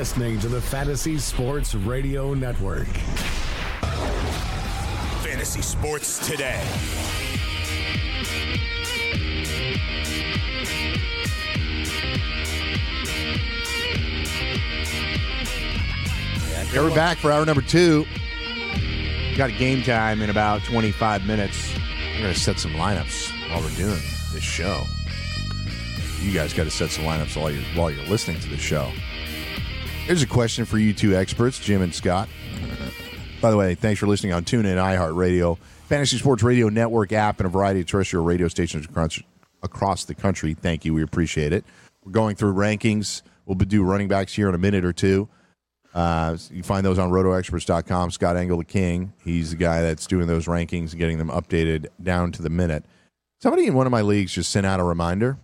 You're listening to the Fantasy Sports Radio Network. Fantasy Sports Today. Yeah, we're back for hour number two. Got a game time in about 25 minutes. I'm going to set some lineups while we're doing this show. You guys got to set some lineups while you're while you're listening to the show. Here's a question for you two experts, Jim and Scott. By the way, thanks for listening on TuneIn, iHeartRadio, Fantasy Sports Radio Network app, and a variety of terrestrial radio stations across, the country. Thank you. We appreciate it. We're going through rankings. We'll do running backs here in a minute or two. Uh, you find those on rotoexperts.com. Scott Engel, the king. He's the guy that's doing those rankings and getting them updated down to the minute. Somebody in one of my leagues just sent out a reminder.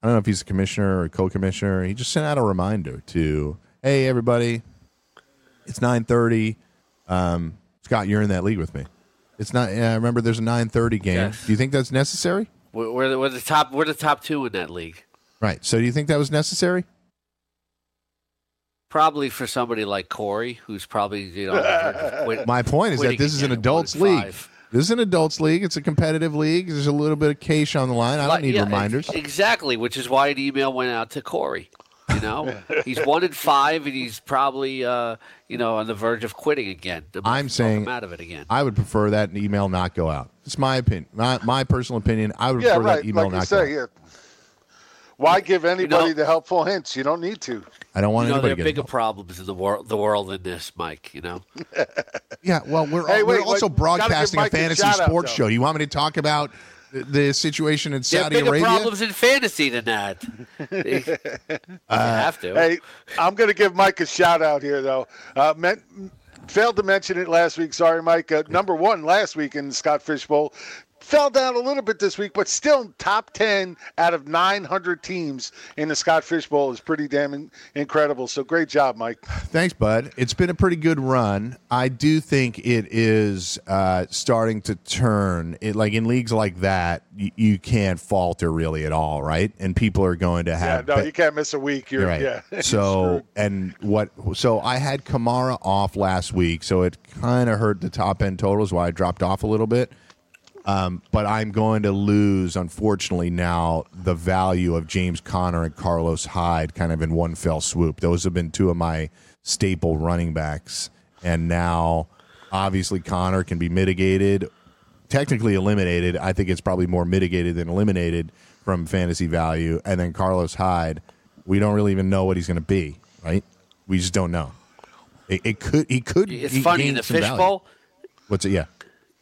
I don't know if he's a commissioner or co commissioner. He just sent out a reminder to, hey, everybody, it's 930. Um, Scott, you're in that league with me. It's not. Yeah, remember, there's a 930 game. Yes. Do you think that's necessary? We're, we're, the, we're the top. We're the top two in that league. Right. So do you think that was necessary? Probably for somebody like Corey, who's probably you know. quit- My point is that this is an adults league. five. This is an adults league. It's a competitive league. There's a little bit of cash on the line. I don't Like, need yeah, reminders. Exactly, which is why an email went out to Corey. You know, he's one in five, and he's probably uh, you know on the verge of quitting again. I'm saying out of it again. I would prefer that email not go out. It's my opinion. My, my personal opinion. I would Yeah, prefer right. that email Like you not go say, out. yeah. Why give anybody know- the helpful hints? You don't need to. I don't want you know, there anybody are bigger get problems in the world, the world than this, Mike. You know, Yeah, well, we're, Hey, we're wait, also wait, broadcasting a Mike a fantasy shout-out, sports though. show. You want me to talk about the, the situation in Saudi bigger Arabia? problems in fantasy than that. you have to. Hey, I'm going to give Mike a shout out here, though. Uh, meant, failed to mention it last week. Sorry, Mike. Uh, number one last week in Scott Fish Bowl. Fell down a little bit this week, but still top 10 out of 900 teams in the Scott Fish Bowl is pretty damn incredible. So great job, Mike. Thanks, bud. It's been a pretty good run. I do think it is uh, starting to turn. It like in leagues like that, you, you can't falter really at all, right? And people are going to have. Yeah, no, you can't miss a week. You're, right. Yeah. so and what? So I had Kamara off last week, so it kind of hurt the top end totals. Why I dropped off a little bit. Um, but I'm going to lose, unfortunately, now the value of James Conner and Carlos Hyde kind of in one fell swoop. Those have been two of my staple running backs. And now, obviously, Conner can be mitigated, technically eliminated. I think it's probably more mitigated than eliminated from fantasy value. And then Carlos Hyde, we don't really even know what he's going to be, right? We just don't know. It, it could, he could. It's funny in the fishbowl. What's it? Yeah.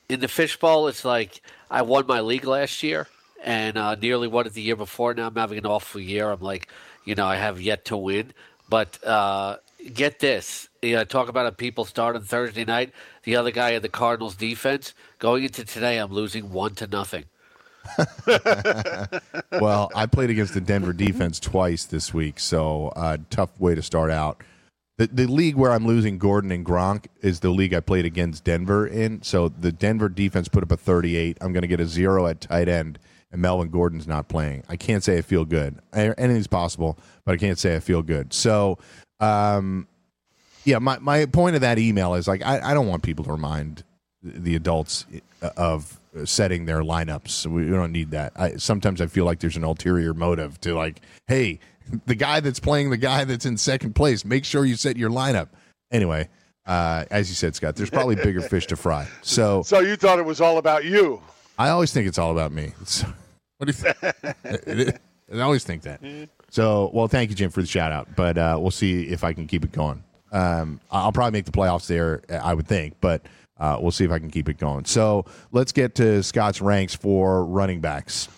In the fishbowl, it's like I won my league last year and uh, nearly won it the year before. Now I'm having an awful year. I'm like, you know, I have yet to win. But uh, get this. You know, talk about a people start on Thursday night. The other guy in the Cardinals defense. Going into today, I'm losing one to nothing. well, I played against the Denver defense twice this week, so uh, tough way to start out. The, the league where I'm losing Gordon and Gronk is the league I played against Denver in. So the Denver defense put up a 38. I'm going to get a zero at tight end, and Melvin Gordon's not playing. I can't say I feel good. Anything's possible, but I can't say I feel good. So, um, yeah, my, my point of that email is like, I, I don't want people to remind the adults of setting their lineups. We, don't need that. I, sometimes I feel like there's an ulterior motive to like, hey, the guy that's playing the guy that's in second place, make sure you set your lineup. Anyway, uh, as you said, Scott, there's probably bigger fish to fry. So So you thought it was all about you. I always think it's all about me. What do you think? I always think that. So, well, thank you, Jim, for the shout out. But uh, we'll see if I can keep it going. Um, I'll probably make the playoffs there, I would think, but uh, we'll see if I can keep it going. So let's get to Scott's ranks for running backs.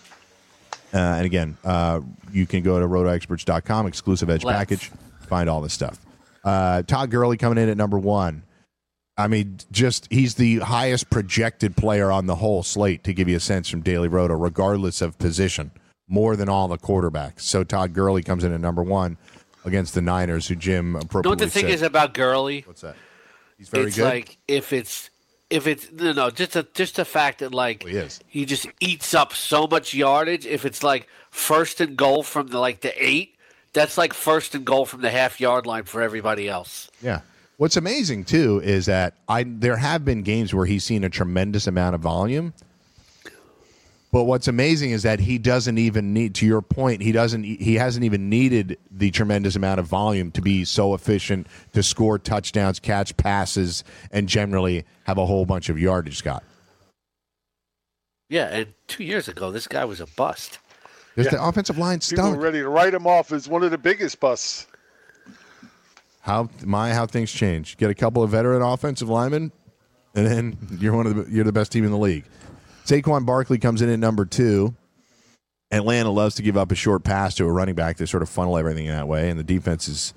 Uh, and again, uh, you can go to rotoexperts.com, exclusive edge Let's. package, find all this stuff. Uh, Todd Gurley coming in at number one. I mean, just he's the highest projected player on the whole slate to give you a sense from Daily Roto, regardless of position, more than all the quarterbacks. So Todd Gurley comes in at number one against the Niners, who Jim appropriately what the thing said- is about Gurley? What's that? He's very good. it's good. like if it's if it's no no just a just the fact that like he is. he just eats up so much yardage. If it's like first and goal from the like the eight, that's like first and goal from the half yard line for everybody else. Yeah. What's amazing too is that I there have been games where he's seen a tremendous amount of volume. But what's amazing is that he doesn't even need to your point, he doesn't he hasn't even needed the tremendous amount of volume to be so efficient to score touchdowns, catch passes and generally have a whole bunch of yardage, Scott. Yeah, and two years ago this guy was a bust. There's the offensive line People stunk. are ready to write him off as one of the biggest busts. How my how things change. Get a couple of veteran offensive linemen, and then you're one of the you're the best team in the league. Saquon Barkley comes in at number two. Atlanta loves to give up a short pass to a running back. They sort of funnel everything in that way, and the defense is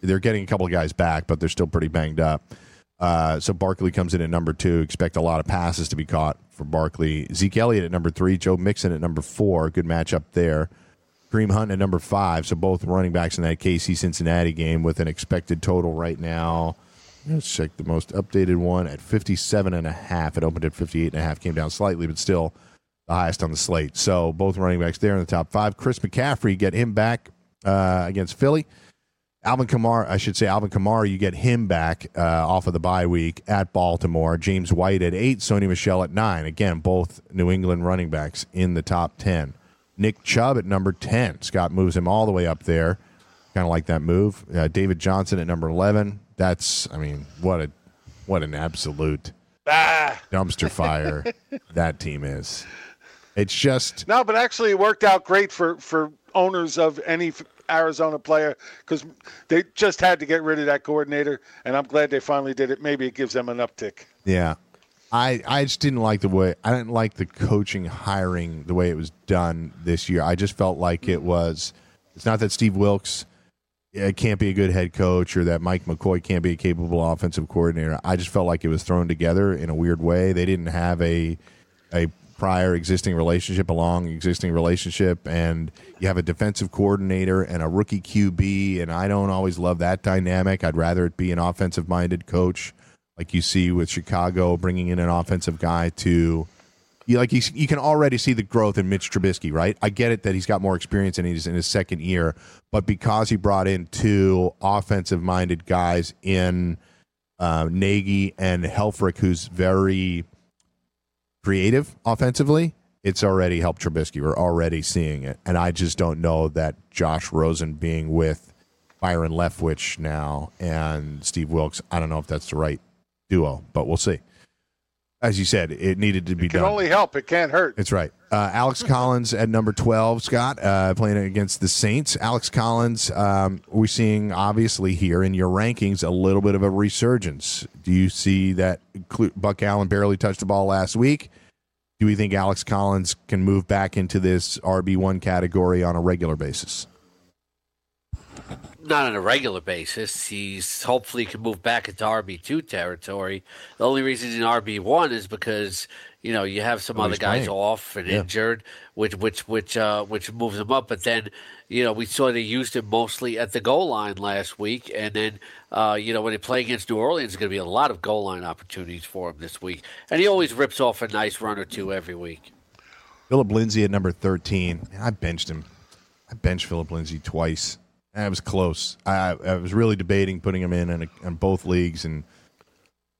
they're getting a couple of guys back, but they're still pretty banged up. Uh, so Barkley comes in at number two. Expect a lot of passes to be caught for Barkley. Zeke Elliott at number three. Joe Mixon at number four. Good matchup there. Kareem Hunt at number five. So both running backs in that KC Cincinnati game with an expected total right now. Let's check the most updated one at 57 and a half. It opened at 58 and a half, came down slightly, but still the highest on the slate. So both running backs there in the top five. Chris McCaffrey, get him back uh, against Philly. Alvin Kamara, I should say Alvin Kamara, you get him back uh, off of the bye week at Baltimore. James White at eight, Sony Michel at nine. Again, both New England running backs in the top 10. Nick Chubb at number 10. Scott moves him all the way up there. Kind of like that move. Uh, David Johnson at number 11. That's, I mean, what a what an absolute ah. dumpster fire that team is. It's just No, but actually, it worked out great for for owners of any Arizona player because they just had to get rid of that coordinator, and I'm glad they finally did it. Maybe it gives them an uptick. Yeah. I, I just didn't like the way I didn't like the coaching hiring the way it was done this year. I just felt like it was it's not that Steve Wilks can't be a good head coach or that Mike McCoy can't be a capable offensive coordinator. I just felt like it was thrown together in a weird way. They didn't have a a prior existing relationship, a long existing relationship, and you have a defensive coordinator and a rookie QB, and I don't always love that dynamic. I'd rather it be an offensive minded coach like you see with Chicago bringing in an offensive guy to you like you, you can already see the growth in Mitch Trubisky, right? I get it that he's got more experience and he's in his second year, but because he brought in two offensive minded guys in uh, Nagy and Helfrich, who's very creative offensively, it's already helped Trubisky. We're already seeing it, and I just don't know that Josh Rosen being with Byron Leftwich now and Steve Wilks. I don't know if that's the right duo, but we'll see. As you said, it needed to be It can done. only help; it can't hurt. It's right. Uh, Alex Collins at number 12, Scott, uh, playing against the Saints. Alex Collins, um, we're seeing obviously here in your rankings a little bit of a resurgence. Do you see that Buck Allen barely touched the ball last week? Do we think Alex Collins can move back into this RB1 category on a regular basis? Not on a regular basis. He's hopefully can move back into RB two territory. The only reason he's in RB one is because you know you have some Well, other guys playing. off and Yeah. injured, which which which uh, which moves him up. But then you know we saw they used him mostly at the goal line last week, and then uh, you know when they play against New Orleans, there's going to be a lot of goal line opportunities for him this week, and he always rips off a nice run or two every week. Philip Lindsay at number 13. Man, I benched him. I benched Philip Lindsay twice. It was close. I, I was really debating putting him in in, a, in both leagues, and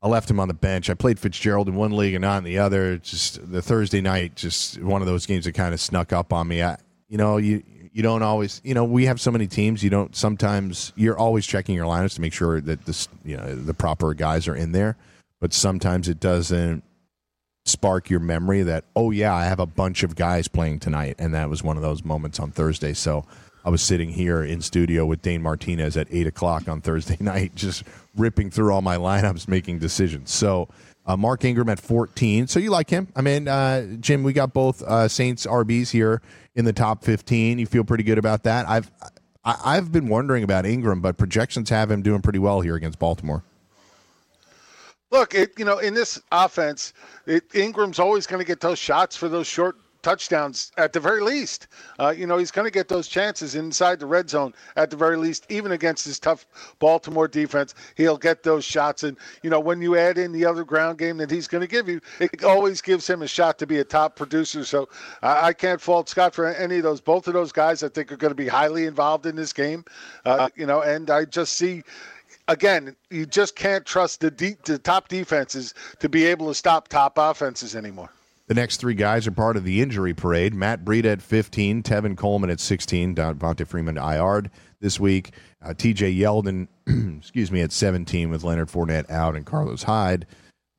I left him on the bench. I played Fitzgerald in one league and not in the other. Just the Thursday night, just one of those games that kind of snuck up on me. I, you know, you you don't always, you know, we have so many teams. You don't sometimes. You're always checking your lineups to make sure that this, you know, the proper guys are in there. But sometimes it doesn't spark your memory that oh yeah i have a bunch of guys playing tonight and that was one of those moments on thursday so i was sitting here in studio with dane martinez at 8 o'clock on thursday night just ripping through all my lineups making decisions. So uh, mark ingram at 14 so you like him. I mean uh, jim we got both uh, saints rbs here in the top 15 you feel pretty good about that? I've I, I've been wondering about Ingram, but projections have him doing pretty well here against Baltimore. Look, it, you know, in this offense, it, Ingram's always going to get those shots for those short touchdowns at the very least. Uh, you know, he's going to get those chances inside the red zone at the very least, even against this tough Baltimore defense. He'll get those shots. And, you know, when you add in the other ground game that he's going to give you, it always gives him a shot to be a top producer. So I, I can't fault Scott for any of those. Both of those guys, I think, are going to be highly involved in this game. Uh, you know, and I just see again, you just can't trust the, de- the top defenses to be able to stop top offenses anymore. The next three guys are part of the injury parade. Matt Breida at 15, Tevin Coleman at 16, Devonta Freeman IR'd this week. Uh, TJ Yeldon, excuse me, at 17 with Leonard Fournette out and Carlos Hyde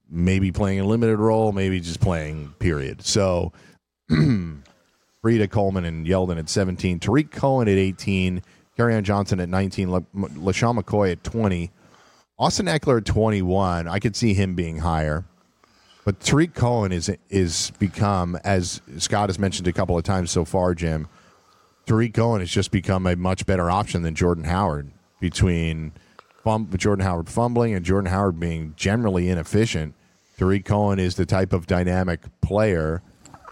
maybe playing a limited role, maybe just playing, period. So Breida, Coleman, and Yeldon at 17. Tarik Cohen at 18. Kerryon Johnson at 19. LaShawn LeSean McCoy at 20. Austin Ekeler at 21. I could see him being higher. But Tarik Cohen is is become, as Scott has mentioned a couple of times so far, Jim. Tarik Cohen has just become a much better option than Jordan Howard between fum- Jordan Howard fumbling and Jordan Howard being generally inefficient. Tarik Cohen is the type of dynamic player,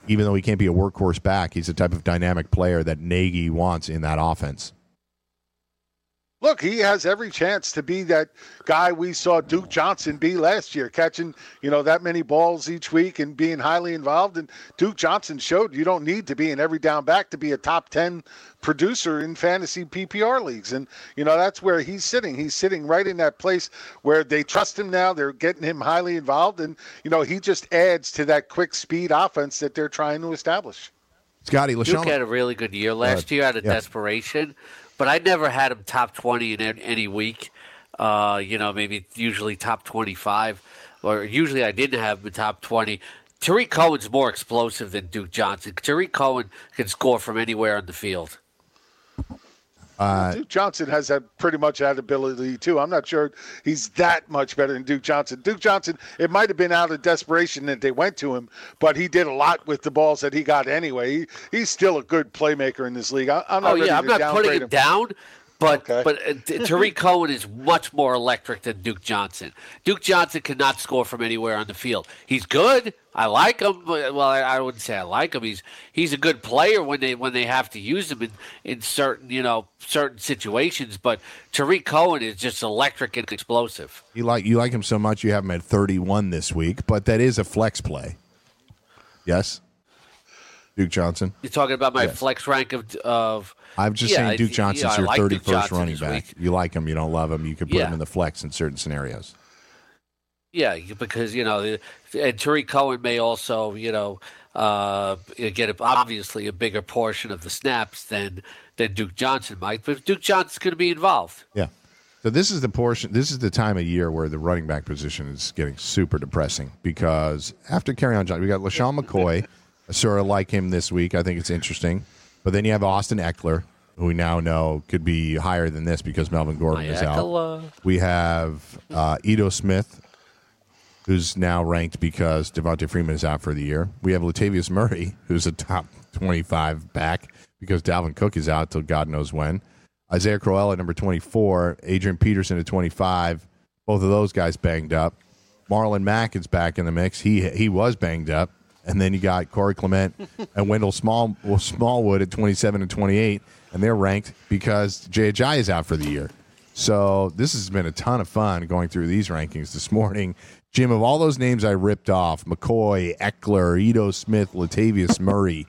even though he can't be a workhorse back, he's the type of dynamic player that Nagy wants in that offense. Look, he has every chance to be that guy we saw Duke Johnson be last year, catching, you know, that many balls each week and being highly involved. And Duke Johnson showed you don't need to be an every down back to be a top 10 producer in fantasy PPR leagues. And, you know, that's where he's sitting. He's sitting right in that place where they trust him now. They're getting him highly involved. And, you know, he just adds to that quick speed offense that they're trying to establish. Scotty, Duke had a really good year last uh, year out of Yeah. desperation, but I never had him top 20 in any week. Uh, you know, maybe usually top 25, or usually I didn't have him in top 20. Tarik Cohen's more explosive than Duke Johnson. Tarik Cohen can score from anywhere on the field. Uh, Duke Johnson has that pretty much that ability too. I'm not sure he's that much better than Duke Johnson. Duke Johnson, it might have been out of desperation that they went to him, but he did a lot with the balls that he got anyway. He, he's still a good playmaker in this league. I, I'm not Oh yeah, I'm to not putting him down, but Okay. but uh, Tarik Cohen is much more electric than Duke Johnson. Duke Johnson cannot score from anywhere on the field. He's good. I like him. Well, I, I wouldn't say I like him. He's he's a good player when they when they have to use him in, in certain you know certain situations. But Tarik Cohen is just electric and explosive. you like you like him so much you have him at 31 this week, but that is a flex play. Yes, Duke Johnson. You're talking about my Yes. flex rank of of. I'm just Yeah, saying Duke Johnson's I your like 31st Johnson running back. week. You like him, you don't love him. You could put Yeah. him in the flex in certain scenarios. Yeah, because you know, and Tarik Cohen may also, you know, uh, get obviously a bigger portion of the snaps than than Duke Johnson might. But Duke Johnson's going to be involved. Yeah. So this is the portion. This is the time of year where the running back position is getting super depressing because after Kerryon Johnson, we got LeSean McCoy. I sort of like him this week. I think it's interesting. But then you have Austin Ekeler, who we now know could be higher than this because Melvin Gordon is out. We have uh, Ito Smith, who's now ranked because Devonta Freeman is out for the year. We have Latavius Murray, who's a top 25 back because Dalvin Cook is out till God knows when. Isaiah Crowell at number 24, Adrian Peterson at 25. Both of those guys banged up. Marlon Mack is back in the mix. He he was banged up. And then you got Corey Clement and Wendell Small well, Smallwood at 27 and 28, and they're ranked because Jay Ajayi is out for the year. So this has been a ton of fun going through these rankings this morning. Jim, of all those names I ripped off, McCoy, Ekeler, Ito Smith, Latavius Murray,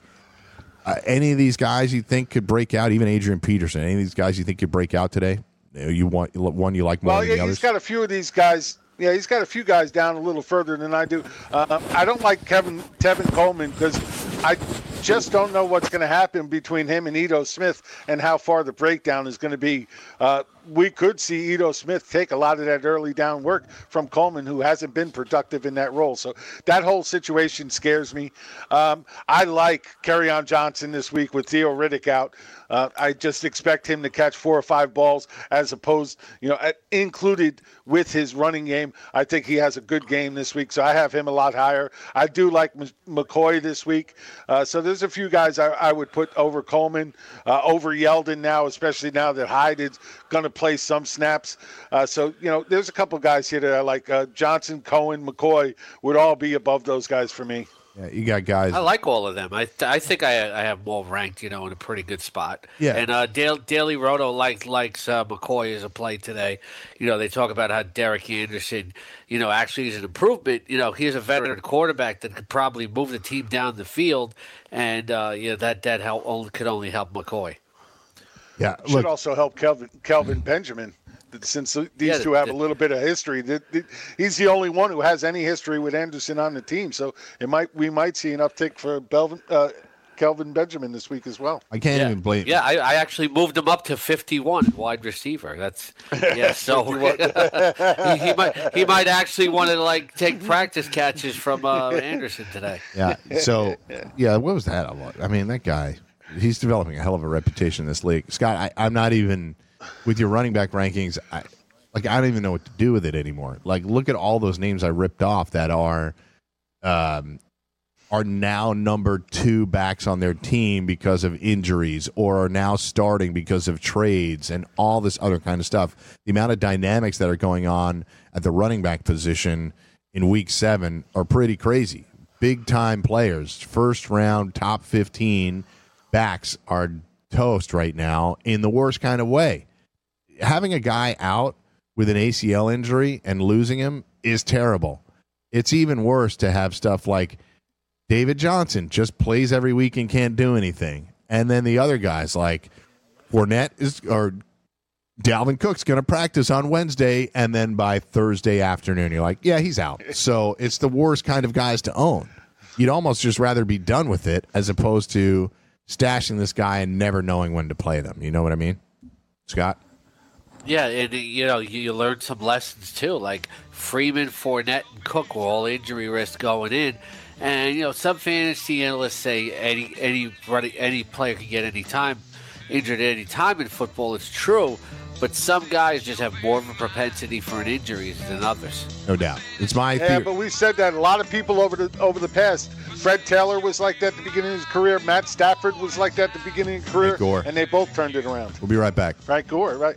uh, any of these guys you think could break out? Even Adrian Peterson, any of these guys you think could break out today? You want one you like more Well, than yeah, he's got a few of these guys. Yeah, he's got a few guys down a little further than I do. Uh, I don't like Kevin Tevin Coleman because I just don't know what's going to happen between him and Ito Smith and how far the breakdown is going to be. Uh, we could see Ito Smith take a lot of that early down work from Coleman, who hasn't been productive in that role. So that whole situation scares me. Um, I like on Johnson this week with Theo Riddick out. Uh, I just expect him to catch four or five balls as opposed, you know, included with his running game. I think he has a good game this week, so I have him a lot higher. I do like McCoy this week. Uh, so there's there's a few guys I, I would put over Coleman, uh, over Yeldon now, especially now that Hyde is going to play some snaps. Uh, so you know, there's a couple guys here that I like. Uh, Johnson, Cohen, McCoy would all be above those guys for me. Yeah, you got guys. I like all of them. I I think I I have more ranked, you know, in a pretty good spot. Yeah. And uh, Dale, Daily Roto like likes uh, McCoy as a play today. You know, they talk about how Derek Anderson, you know, actually is an improvement. You know, he's a veteran quarterback that could probably move the team down the field, and uh, you know that that help only could only help McCoy. yeah, Should also help Kelvin Kelvin Benjamin. That Since these Yeah, two have a little bit of history, that- that- he's the only one who has any history with Anderson on the team. So it might we might see an uptick for Belvin, uh, Kelvin Benjamin this week as well. I can't yeah. even blame. Yeah, I, I actually moved him up to 51 wide receiver. That's yeah. So he, he might he might actually want to like take practice catches from uh, Anderson today. Yeah. So, yeah, what was that? I mean, that guy, he's developing a hell of a reputation in this league. Scott, I, I'm not even with your running back rankings. I like I don't even know what to do with it anymore. Like, look at all those names I ripped off that are, um, are now number two backs on their team because of injuries, or are now starting because of trades and all this other kind of stuff. The amount of dynamics that are going on at the running back position in week seven are pretty crazy. Big time players, first round, top 15 backs are toast right now in the worst kind of way. Having a guy out with an ACL injury and losing him is terrible. It's even worse to have stuff like David Johnson just plays every week and can't do anything. And then the other guys like Fournette is or Dalvin Cook's going to practice on Wednesday, and then by Thursday afternoon, you're like, yeah, he's out. So it's the worst kind of guys to own. You'd almost just rather be done with it as opposed to stashing this guy and never knowing when to play them. You know what I mean, Scott? Yeah, and you know you, you learn some lessons too. Like Freeman, Fournette, and Cook were all injury risk going in, and you know some fantasy analysts say any any running, any player can get any time injured at any time in football. It's true, but some guys just have more of a propensity for an injury than others. No doubt. It's my Yeah, theory. but we said that a lot of people over the over the past. Fred Taylor was like that at the beginning of his career. Matt Stafford was like that at the beginning of his career, Gore. and they both turned it around. We'll be right back. Frank Gore, right?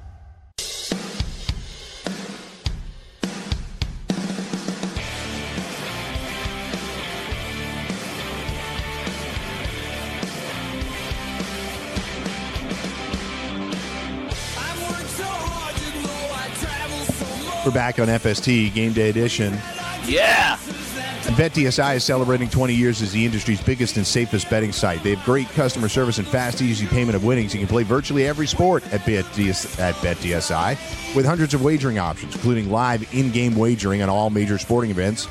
We're back on FST Game Day Edition. Yeah, BetDSI is celebrating 20 years as the industry's biggest and safest betting site. They have great customer service and fast, easy payment of winnings. You can play virtually every sport at, BetDS, at BetDSI with hundreds of wagering options, including live in-game wagering on all major sporting events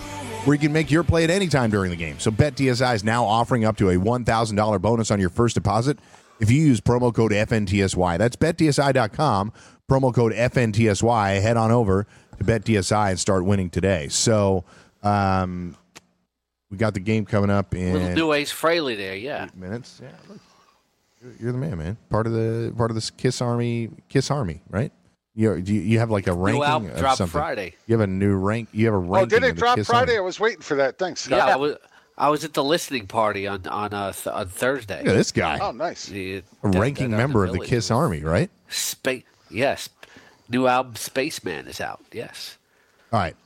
where you can make your play at any time during the game. So BetDSI is now offering up to a $1,000 bonus on your first deposit if you use promo code FNTSY. That's BetDSI.com, promo code FNTSY. Head on over to BetDSI and start winning today. So um, we got the game coming up little in new Ace Frehley there. Yeah, minutes. Yeah, look, you're, you're the man, man. Part of the part of this Kiss Army, Kiss Army, right? You do you, you have like a ranking new album of dropped something. Friday. You have a new rank. You have a ranking. Oh, did it drop Kiss Friday? I was waiting for that. Thanks. Scott. Yeah, I was I was at the listening party on on uh, th- on Thursday. Look at this guy, Oh, nice. The- a ranking down in member of the. Kiss Army, right? Space. Yes, new album Spaceman is out. Yes. All right.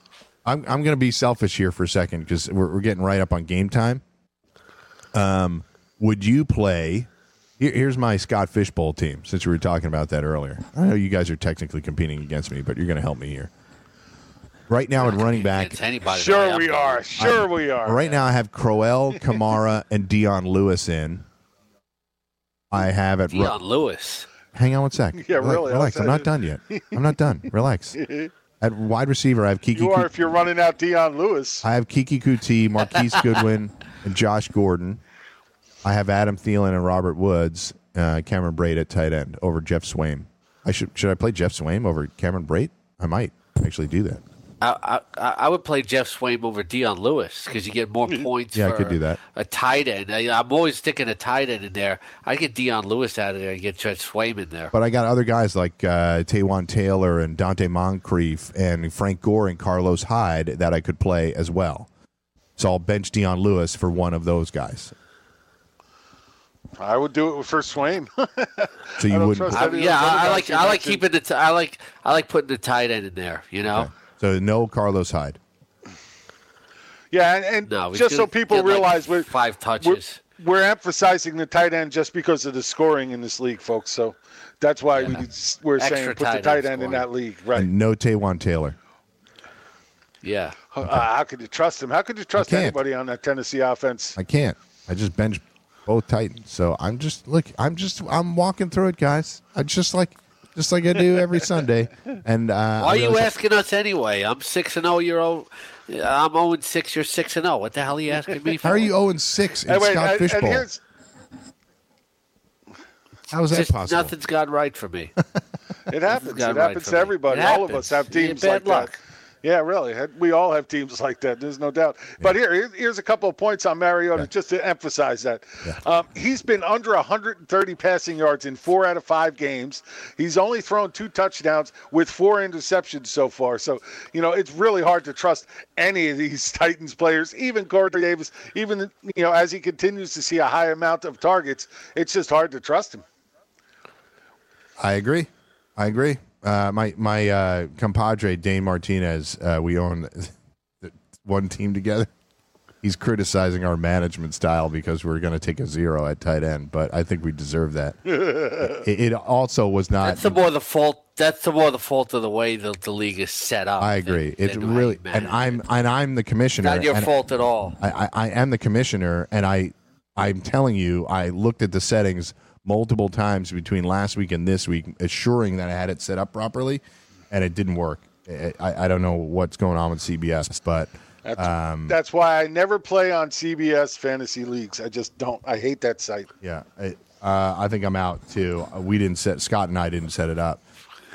I'm I'm going to be selfish here for a second because we're, we're getting right up on game time. Um, would you play? Here, here's my Scott Fish Bowl team. Since we were talking about that earlier, I know you guys are technically competing against me, but you're going to help me here. Right now, at running back, anybody. Sure that we I'm- are. Sure we are. right now I have Crowell, Kamara, and Dion Lewis in. I have at Dion Lewis. Hang on one sec. Yeah, Relax- really, Relax. I'm not done yet. I'm not done. Relax. At wide receiver, I have Keke. You are if you're running out Dion Lewis. I have Keke Coutee, Marquise Goodwin, and Josh Gordon. I have Adam Thielen and Robert Woods, uh, Cameron Brate at tight end over Geoff Swaim. I should should I play Geoff Swaim over Cameron Brate? I might actually do that. I, I, I would play Geoff Swaim over Dion Lewis because you get more points. Yeah, I could do that. A tight end. I, am always sticking a tight end in there. I get Dion Lewis out of there and get Geoff Swaim in there. But I got other guys like uh, Taywan Taylor and Donte Moncrief and Frank Gore and Carlos Hyde that I could play as well. So I'll bench Dion Lewis for one of those guys. I would do it for Swaim. So you don't wouldn't. I, yeah, I, I like I like keeping the t- I like I like putting the tight end in there. You know. Okay. So no Carlos Hyde. Yeah, and, and No, we just so people get, like, realize, we're, five we're, touches. we're emphasizing the tight end just because of the scoring in this league, folks. So that's why we, we're Extra saying put the tight end tight end in that league, right? And no Taywan Taylor. Yeah. Uh, how could you trust him? How could you trust anybody on that Tennessee offense? I can't. I just bench both Titans. So I'm just look. I'm just I'm walking through it, guys. I just like just like I do every Sunday. And uh, Why are you realize- asking us anyway? I'm six and zero. You're oh, I'm zero and six. You're six and zero. What the hell are you asking me for? How are you 0 and 6 in Hey, wait, Scott and- and Fishbowl? here's- How is that Just possible? nothing's gone right for me. It happens. got It right happens for to me. everybody. It All of us have Yeah, teams bad like luck. that. Yeah, really. We all have teams like that. There's no doubt. But here, here- here's a couple of points on Mariota just to emphasize that. Um, he's been under 130 passing yards in four out of five games. He's only thrown two touchdowns with four interceptions so far. So, you know, it's really hard to trust any of these Titans players, even Corey Davis, even, you know, as he continues to see a high amount of targets, it's just hard to trust him. I agree. I agree. Uh, my my uh, compadre Dane Martinez, uh, we own one team together. He's criticizing our management style because we're going to take a zero at tight end, but I think we deserve that. it, it also was not. That's the more the fault. That's the more the fault of the way the, the league is set up. I agree. than- It's than really, and I'm and I'm the commissioner. not your and fault at all. I, I, I am the commissioner, and I I'm telling you, I looked at the settings multiple times between last week and this week, assuring that I had it set up properly, and it didn't work. I, I I don't know what's going on with CBS, but That's, Um, that's why I never play on CBS fantasy leagues. I just don't. I hate that site. yeah, I, uh, I think I'm out too. Uh, We didn't set Scott and I didn't set it up,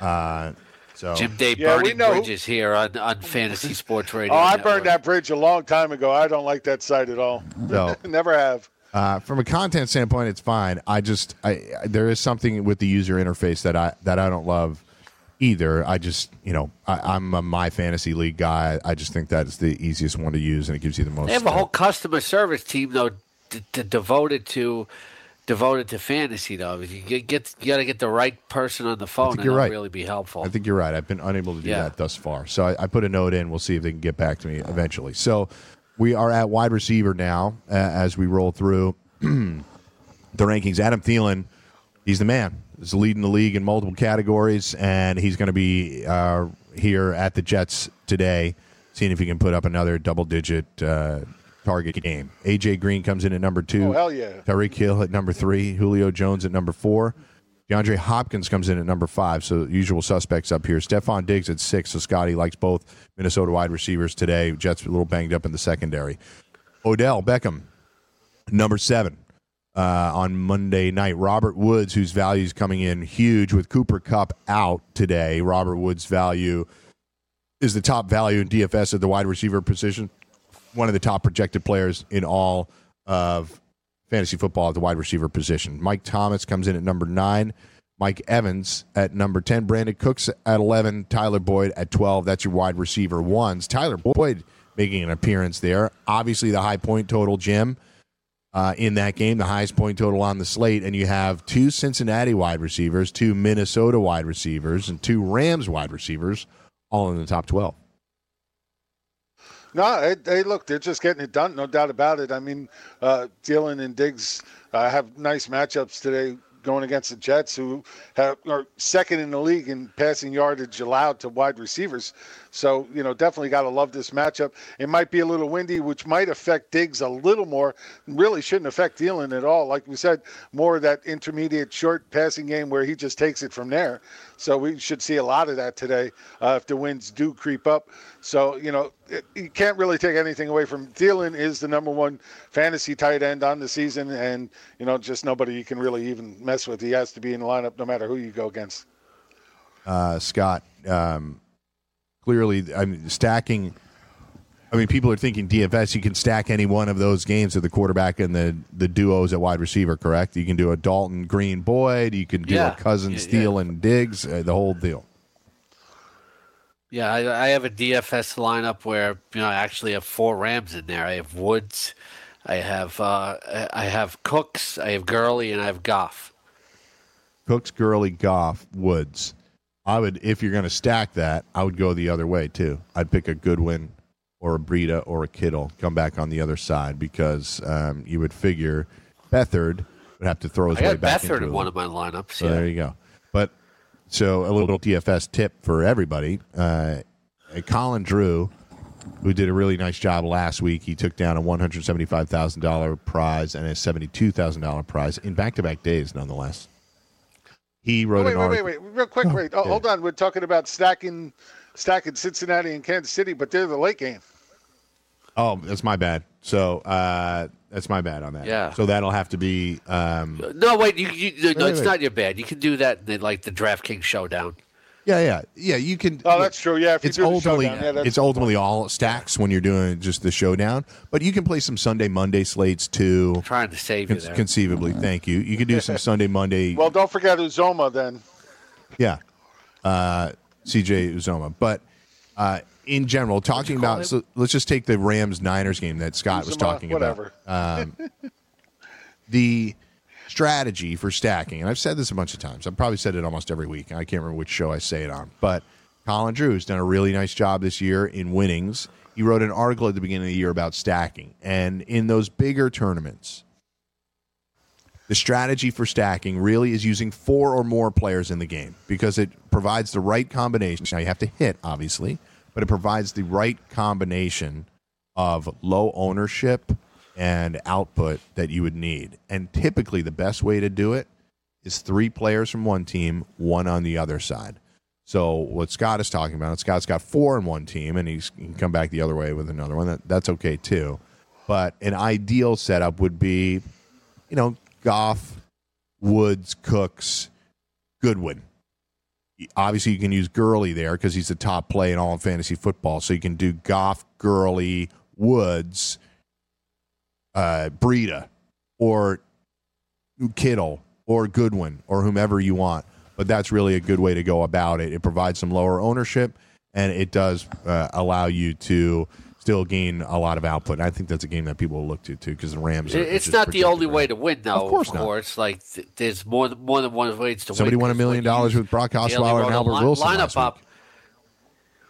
uh, so Jim Day Yeah, we burning know bridges here on, on Fantasy Sports Radio. Oh, I Network. burned that bridge a long time ago. I don't like that site at all. So- never have. Uh, from a content standpoint, it's fine. I just I, I there is something with the user interface that I that I don't love either. I just you know I, I'm a my fantasy league guy. I just think that is the easiest one to use and it gives you the most. They have a whole customer service team though, d- d- devoted to devoted to fantasy though. You get, get you got to get the right person on the phone, and you're right. really be helpful. I think you're right. I've been unable to do Yeah. that thus far. So I, I put a note in. We'll see if they can get back to me eventually. So we are at wide receiver now uh, as we roll through the rankings. Adam Thielen, he's the man. He's leading the league in multiple categories, and he's going to be uh, here at the Jets today, seeing if he can put up another double-digit uh, target game. AJ Green comes in at number two. Oh, hell yeah. Tyreek Hill at number three. Julio Jones at number four. DeAndre Hopkins comes in at number five, so usual suspects up here. Stefon Diggs at six, so Scotty likes both Minnesota wide receivers today. Jets a little banged up in the secondary. Odell Beckham, number seven uh, on Monday night. Robert Woods, whose value is coming in huge with Cooper Kupp out today. Robert Woods' value is the top value in DFS at the wide receiver position. One of the top projected players in all of fantasy football at the wide receiver position. Mike Thomas comes in at number nine. Mike Evans at number 10. Brandin Cooks at 11. Tyler Boyd at 12. That's your wide receiver ones. Tyler Boyd making an appearance there. Obviously, the high point total, Jim, uh, in that game, the highest point total on the slate. And you have two Cincinnati wide receivers, two Minnesota wide receivers, and two Rams wide receivers all in the top 12. No, they look, they're just getting it done, no doubt about it. I mean, uh, Thielen and Diggs uh, have nice matchups today going against the Jets, who have, are second in the league in passing yardage allowed to wide receivers. So, you know, definitely got to love this matchup. It might be a little windy, which might affect Diggs a little more. Really shouldn't affect Thielen at all. Like we said, more of that intermediate short passing game where he just takes it from there. So we should see a lot of that today uh, if the winds do creep up. So, you know, it, you can't really take anything away from Thielen is the number one fantasy tight end on the season. And, you know, just nobody you can really even mess with. He has to be in the lineup no matter who you go against. Uh, Scott, um, clearly, I mean, stacking – I mean, people are thinking DFS. You can stack any one of those games with the quarterback and the the duos at wide receiver. Correct? You can do a Dalton Green Boyd. You can do Yeah. a Cousin Yeah, Steele yeah. and Diggs. Uh, the whole deal. Yeah, I, I have a DFS lineup where you know I actually have four Rams in there. I have Woods, I have uh, I have Cooks, I have Gurley, and I have Goff. Cooks, Gurley, Goff, Woods. I would, if you're going to stack that, I would go the other way too. I'd pick a Goodwin or a Breida or a Kittle, come back on the other side because um, you would figure Beathard would have to throw his I way got back Beathard into in one of my lineups. So yeah. there you go. But so a little DFS tip for everybody. Uh, Colin Drew, who did a really nice job last week, he took down a one hundred seventy-five thousand dollar prize and a seventy-two thousand dollar prize in back-to-back days, nonetheless. He wrote wait, an wait, article. wait, wait, real quick, Oh, wait. Oh, yeah. Hold on, we're talking about stacking, stacking Cincinnati and Kansas City, but they're the late game. Oh, that's my bad. So uh, that's my bad on that. Yeah. So that'll have to be. Um, No, wait, you, you no, Wait, it's wait. not your bad. You can do that in the, like the DraftKings showdown. yeah, yeah, yeah. You can. Oh, that's true. Yeah, if you it's do the ultimately showdown, yeah, that's it's ultimately all stacks when you're doing just the showdown. But you can play some Sunday Monday slates too. trying to save you Con- there. conceivably, thank you. You can do some Sunday Monday. Well, don't forget Uzomah then. yeah, uh, CJ Uzomah. But uh, in general, talking about so let's just take the Rams Niners game that Scott was talking whatever. about. Um, the strategy for stacking, and I've said this a bunch of times. I've probably said it almost every week. I can't remember which show I say it on, but Colin Drew has done a really nice job this year in winnings. He wrote an article at the beginning of the year about stacking, and in those bigger tournaments, the strategy for stacking really is using four or more players in the game because it provides the right combination. Now you have to hit, obviously, but it provides the right combination of low ownership and output that you would need. And typically, the best way to do it is three players from one team, one on the other side. So what Scott is talking about, Scott's got four in one team, and he's, he can come back the other way with another one. That, that's okay too. But an ideal setup would be, you know, Goff, Woods, Cooks, Goodwin. Obviously, you can use Gurley there because he's the top play in all of fantasy football. So you can do Goff, Gurley, Woods, uh, Breida, or Kittle, or Goodwin, or whomever you want. But that's really a good way to go about it. It provides some lower ownership, and it does uh, allow you to still gain a lot of output. And I think that's a game that people will look to too because the Rams. Are it's not the only way to win, though. Of course not. course. Like th- there's more than more than one way to Somebody win. won a million dollars with Brock Osweiler and Albert Wilson lineup up.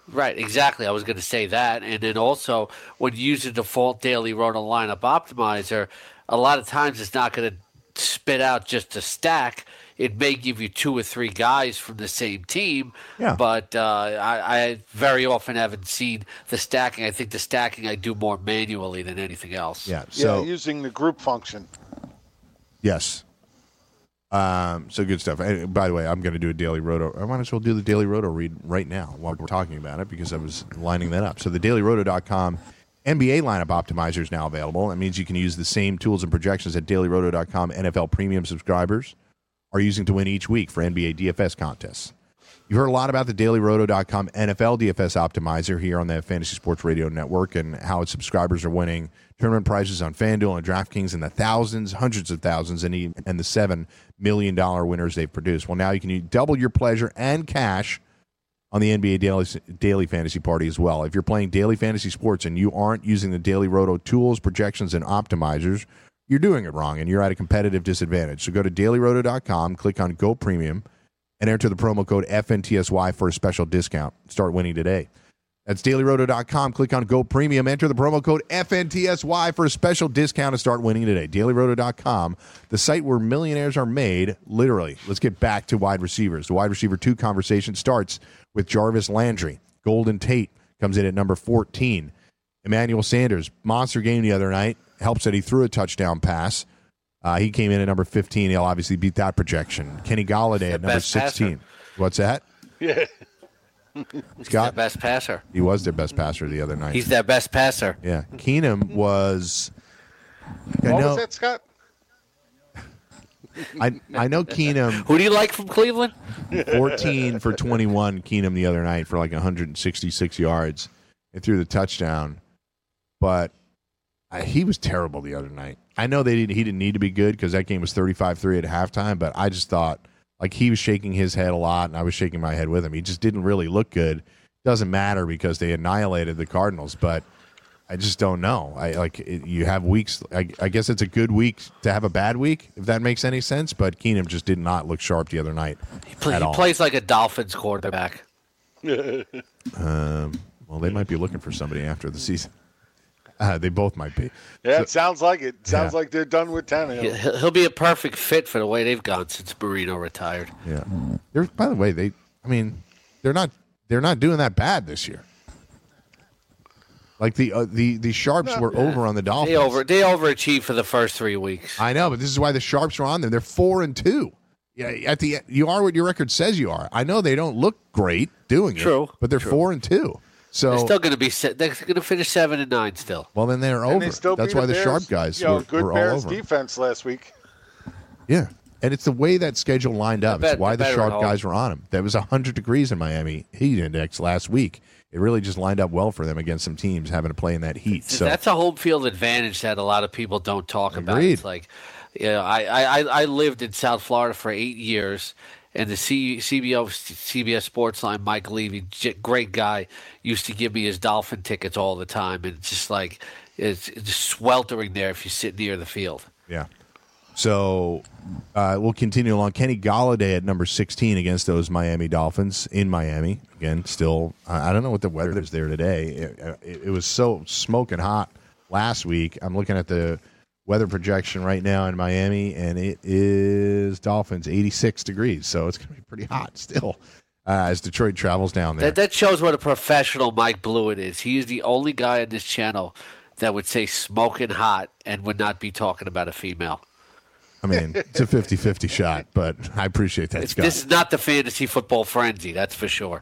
Right, exactly. I was going to say that, and then also when you use the default daily roto lineup optimizer, a lot of times it's not going to spit out just a stack. It may give you two or three guys from the same team, Yeah. but uh, I, I very often haven't seen the stacking. I think the stacking I do more manually than anything else. Yeah. So yeah, using the group function. Yes. Um, so good stuff. And by the way, I'm going to do a daily roto. I might as well do the daily roto read right now while we're talking about it because I was lining that up. So the dailyroto.com NBA lineup optimizer is now available. That means you can use the same tools and projections at dailyroto.com NFL premium subscribers are using to win each week for NBA DFS contests. You've heard a lot about the dailyroto.com NFL DFS optimizer here on the Fantasy Sports Radio Network and how its subscribers are winning tournament prizes on FanDuel and DraftKings in the thousands, hundreds of thousands, and, even, and the $7 million winners they've produced. Well, now you can double your pleasure and cash on the NBA Daily, Daily Fantasy Party as well. If you're playing daily fantasy sports and you aren't using the Daily Roto tools, projections, and optimizers, you're doing it wrong and you're at a competitive disadvantage. So go to dailyroto.com, click on Go Premium, and enter the promo code FNTSY for a special discount. Start winning today. That's dailyroto.com. Click on Go Premium. Enter the promo code FNTSY for a special discount and start winning today. Dailyroto.com, the site where millionaires are made, literally. Let's get back to wide receivers. The wide receiver two conversation starts with Jarvis Landry. Golden Tate comes in at number 14. Emmanuel Sanders, monster game the other night. Helps that he threw a touchdown pass. Uh, he came in at number 15. He'll obviously beat that projection. Kenny Golladay at number best passer. 16. What's that? Yeah. He's Scott? their best passer. He was their best passer the other night. He's their best passer. yeah. Keenum was. I What know. was that, Scott? I I know Keenum. Who do you like from Cleveland? 14 for 21 Keenum the other night for like 166 yards and threw the touchdown. But I, he was terrible the other night. I know they didn't he didn't need to be good because that game was 35-3 at halftime, but I just thought like he was shaking his head a lot and I was shaking my head with him. He just didn't really look good. Doesn't matter because they annihilated the Cardinals, but I just don't know. I like it, you have weeks. I, I guess it's a good week to have a bad week, if that makes any sense. But Keenum just did not look sharp the other night. He, play, at he all. plays like a Dolphins quarterback. Um, well, they might be looking for somebody after the season. Uh, they both might be. Yeah, it sounds like it. Sounds Yeah. like they're done with Tannehill. He- He'll, he'll be a perfect fit for the way they've gone since Marino retired. Yeah. They're, by the way, they. I mean, they're not. They're not doing that bad this year. Like the uh, the the sharps were over on the Dolphins. They over they overachieved for the first three weeks. I know, but this is why the sharps are on them. They're four and two. Yeah, at the you are what your record says you are. I know they don't look great doing it, True, but they're true. four and two. So They're still going to be se- they're going to finish seven and nine still. well, then they're And over. they That's why the Bears, sharp guys you know, were, good were all Bears over. defense last week. Yeah. And it's the way that schedule lined up. bet- It's why the they're sharp guys were on them. That was 100 degrees in Miami heat index last week. It really just lined up well for them against some teams having to play in that heat. So That's a home field advantage that a lot of people don't talk about. It's like, you know, I, I, I- I lived in South Florida for eight years, and the C, CBO, CBS Sports Line, Mike Levy, great guy, used to give me his Dolphin tickets all the time, and it's just like it's, it's sweltering there if you sit near the field. Yeah. So uh, we'll continue along. Kenny Golladay at number 16 against those Miami Dolphins in Miami. Again, still, I I don't know what the weather is there today. It, it, it was so smoking hot last week. I'm looking at the weather projection right now in Miami, and it is Dolphins 86 degrees. So it's going to be pretty hot still uh, as Detroit travels down there. That, that shows what a professional Mike Blewitt is. He is the only guy on this channel that would say smoking hot and would not be talking about a female. I mean, it's a 50 50 shot, but I appreciate that, Scott. This is not the fantasy football frenzy, that's for sure.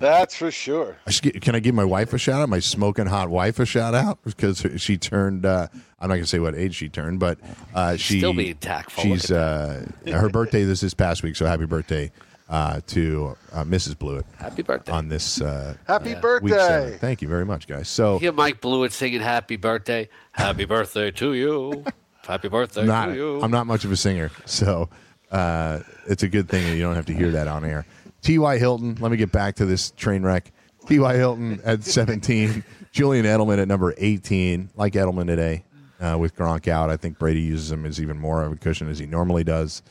That's for sure. I should get- Can I give my wife a shout out? My smoking hot wife a shout out because she turned. Uh, I'm not going to say what age she turned, but uh, she Still being tactful. She's uh, her birthday this this past week, so happy birthday uh, to uh, Mrs. Blewitt Happy birthday. on this uh, Happy week birthday. seven. Thank you very much, guys. So hear Mike Blewitt singing "Happy Birthday, Happy Birthday to you, Happy Birthday not, to you." I'm not much of a singer, so uh, it's a good thing that you don't have to hear that on air. T.Y. Hilton, let me get back to this train wreck. T.Y. Hilton at 17, Julian Edelman at number 18. Like Edelman today uh, with Gronk out, I think Brady uses him as even more of a cushion as he normally does.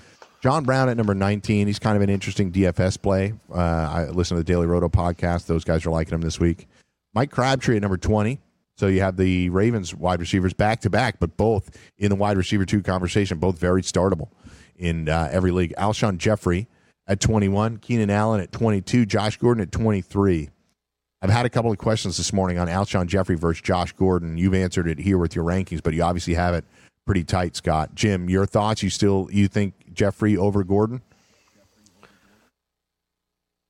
John Brown at number 19. He's kind of an interesting DFS play. Uh, I listen to the Daily Roto podcast. Those guys are liking him this week. Mike Crabtree at number 20. So you have the Ravens wide receivers back to back, but both in the wide receiver two conversation, both very startable in uh, every league. Alshon Jeffery at 21, Keenan Allen at 22, Josh Gordon at 23. I've had a couple of questions this morning on Alshon Jeffery versus Josh Gordon. You've answered it here with your rankings, but you obviously have it pretty tight, Scott. Jim, your thoughts? You still you think Jeffery over Gordon?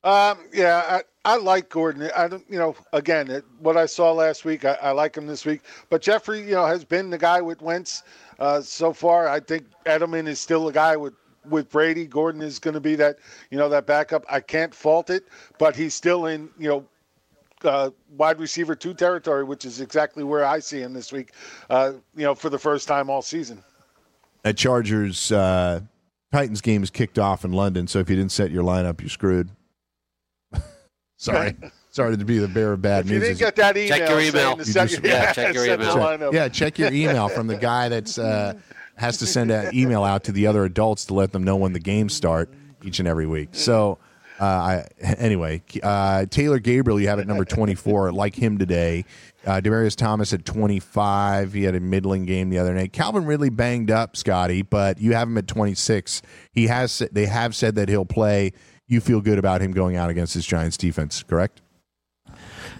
Um, yeah, I, I like Gordon. I don't, you know, again, it, what I saw last week, I, I like him this week. But Jeffery, you know, has been the guy with Wentz uh, so far. I think Edelman is still the guy with with Brady. Gordon is going to be that, you know, that backup. I can't fault it, but he's still in, you know, uh, wide receiver two territory, which is exactly where I see him this week. Uh, you know, for the first time all season. That Chargers uh, Titans game is kicked off in London, so if you didn't set your lineup, you're screwed. Sorry, sorry to be the bearer of bad If you news. didn't get that email, Check your email. You set just- your- yeah, check your email. lineup. Yeah, check your email from the guy that's uh, has to send an email out to the other adults to let them know when the games start each and every week. So, uh, I anyway, uh, Taylor Gabriel, you have at number twenty four. Like him today, uh, Demaryius Thomas at twenty five. He had a middling game the other night. Calvin Ridley banged up, Scotty, but you have him at twenty six. He has. They have said that he'll play. You feel good about him going out against this Giants defense, correct?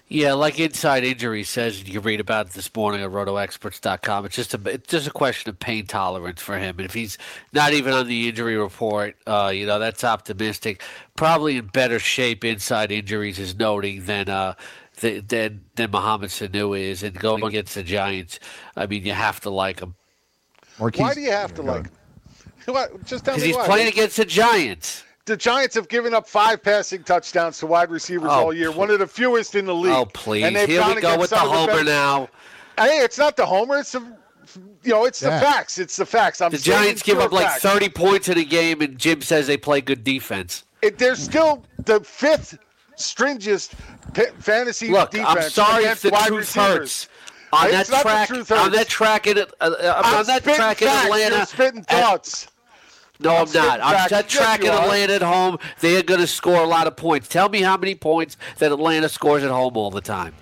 Yeah, like Inside Injury says, you read about it this morning at rotoexperts.com. It's just a it's just a question of pain tolerance for him. And if he's not even on the injury report, uh, you know, that's optimistic. Probably in better shape Inside Injuries is noting than uh, than than Mohamed Sanu is. And going against the Giants, I mean, you have to like him. Marquise, why do you have to like him? Just tell me Because he's why. playing against the Giants the Giants have given up five passing touchdowns to wide receivers oh, all year, one of the fewest in the league. Oh, please. And Here we go with the homer the now. Hey, it's not the homer. It's the, you know, it's yeah. the facts. It's the facts. I'm the Giants give up facts. like 30 points in a game, and Jim says they play good defense. It, they're still the fifth stringest fantasy Look, defense I'm sorry if the truth receivers. hurts. On that, track, on that track, in, uh, uh, on that track in Atlanta, You're spitting thoughts. No, I'm, not. I'm just tracking Atlanta at home. They are going to score a lot of points. Tell me how many points that Atlanta scores at home all the time.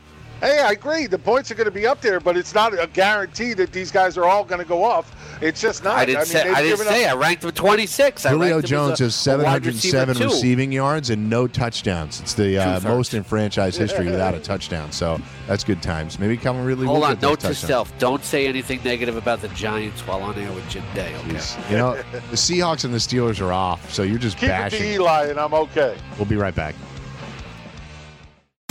Hey, I agree. The points are going to be up there, but it's not a guarantee that these guys are all going to go off. It's just not. I didn't I mean, say. I didn't say. Up... I ranked them 26. Julio Jones has 707 receiving yards and no touchdowns. It's the uh, most in franchise history without a touchdown. So that's good times. Maybe Calvin Ridley. Hold on. Note to self: Don't say anything negative about the Giants while on air with Jim Day. Okay. You know, the Seahawks and the Steelers are off, so you're just Keep bashing. Keep it to Eli, and I'm okay. We'll be right back.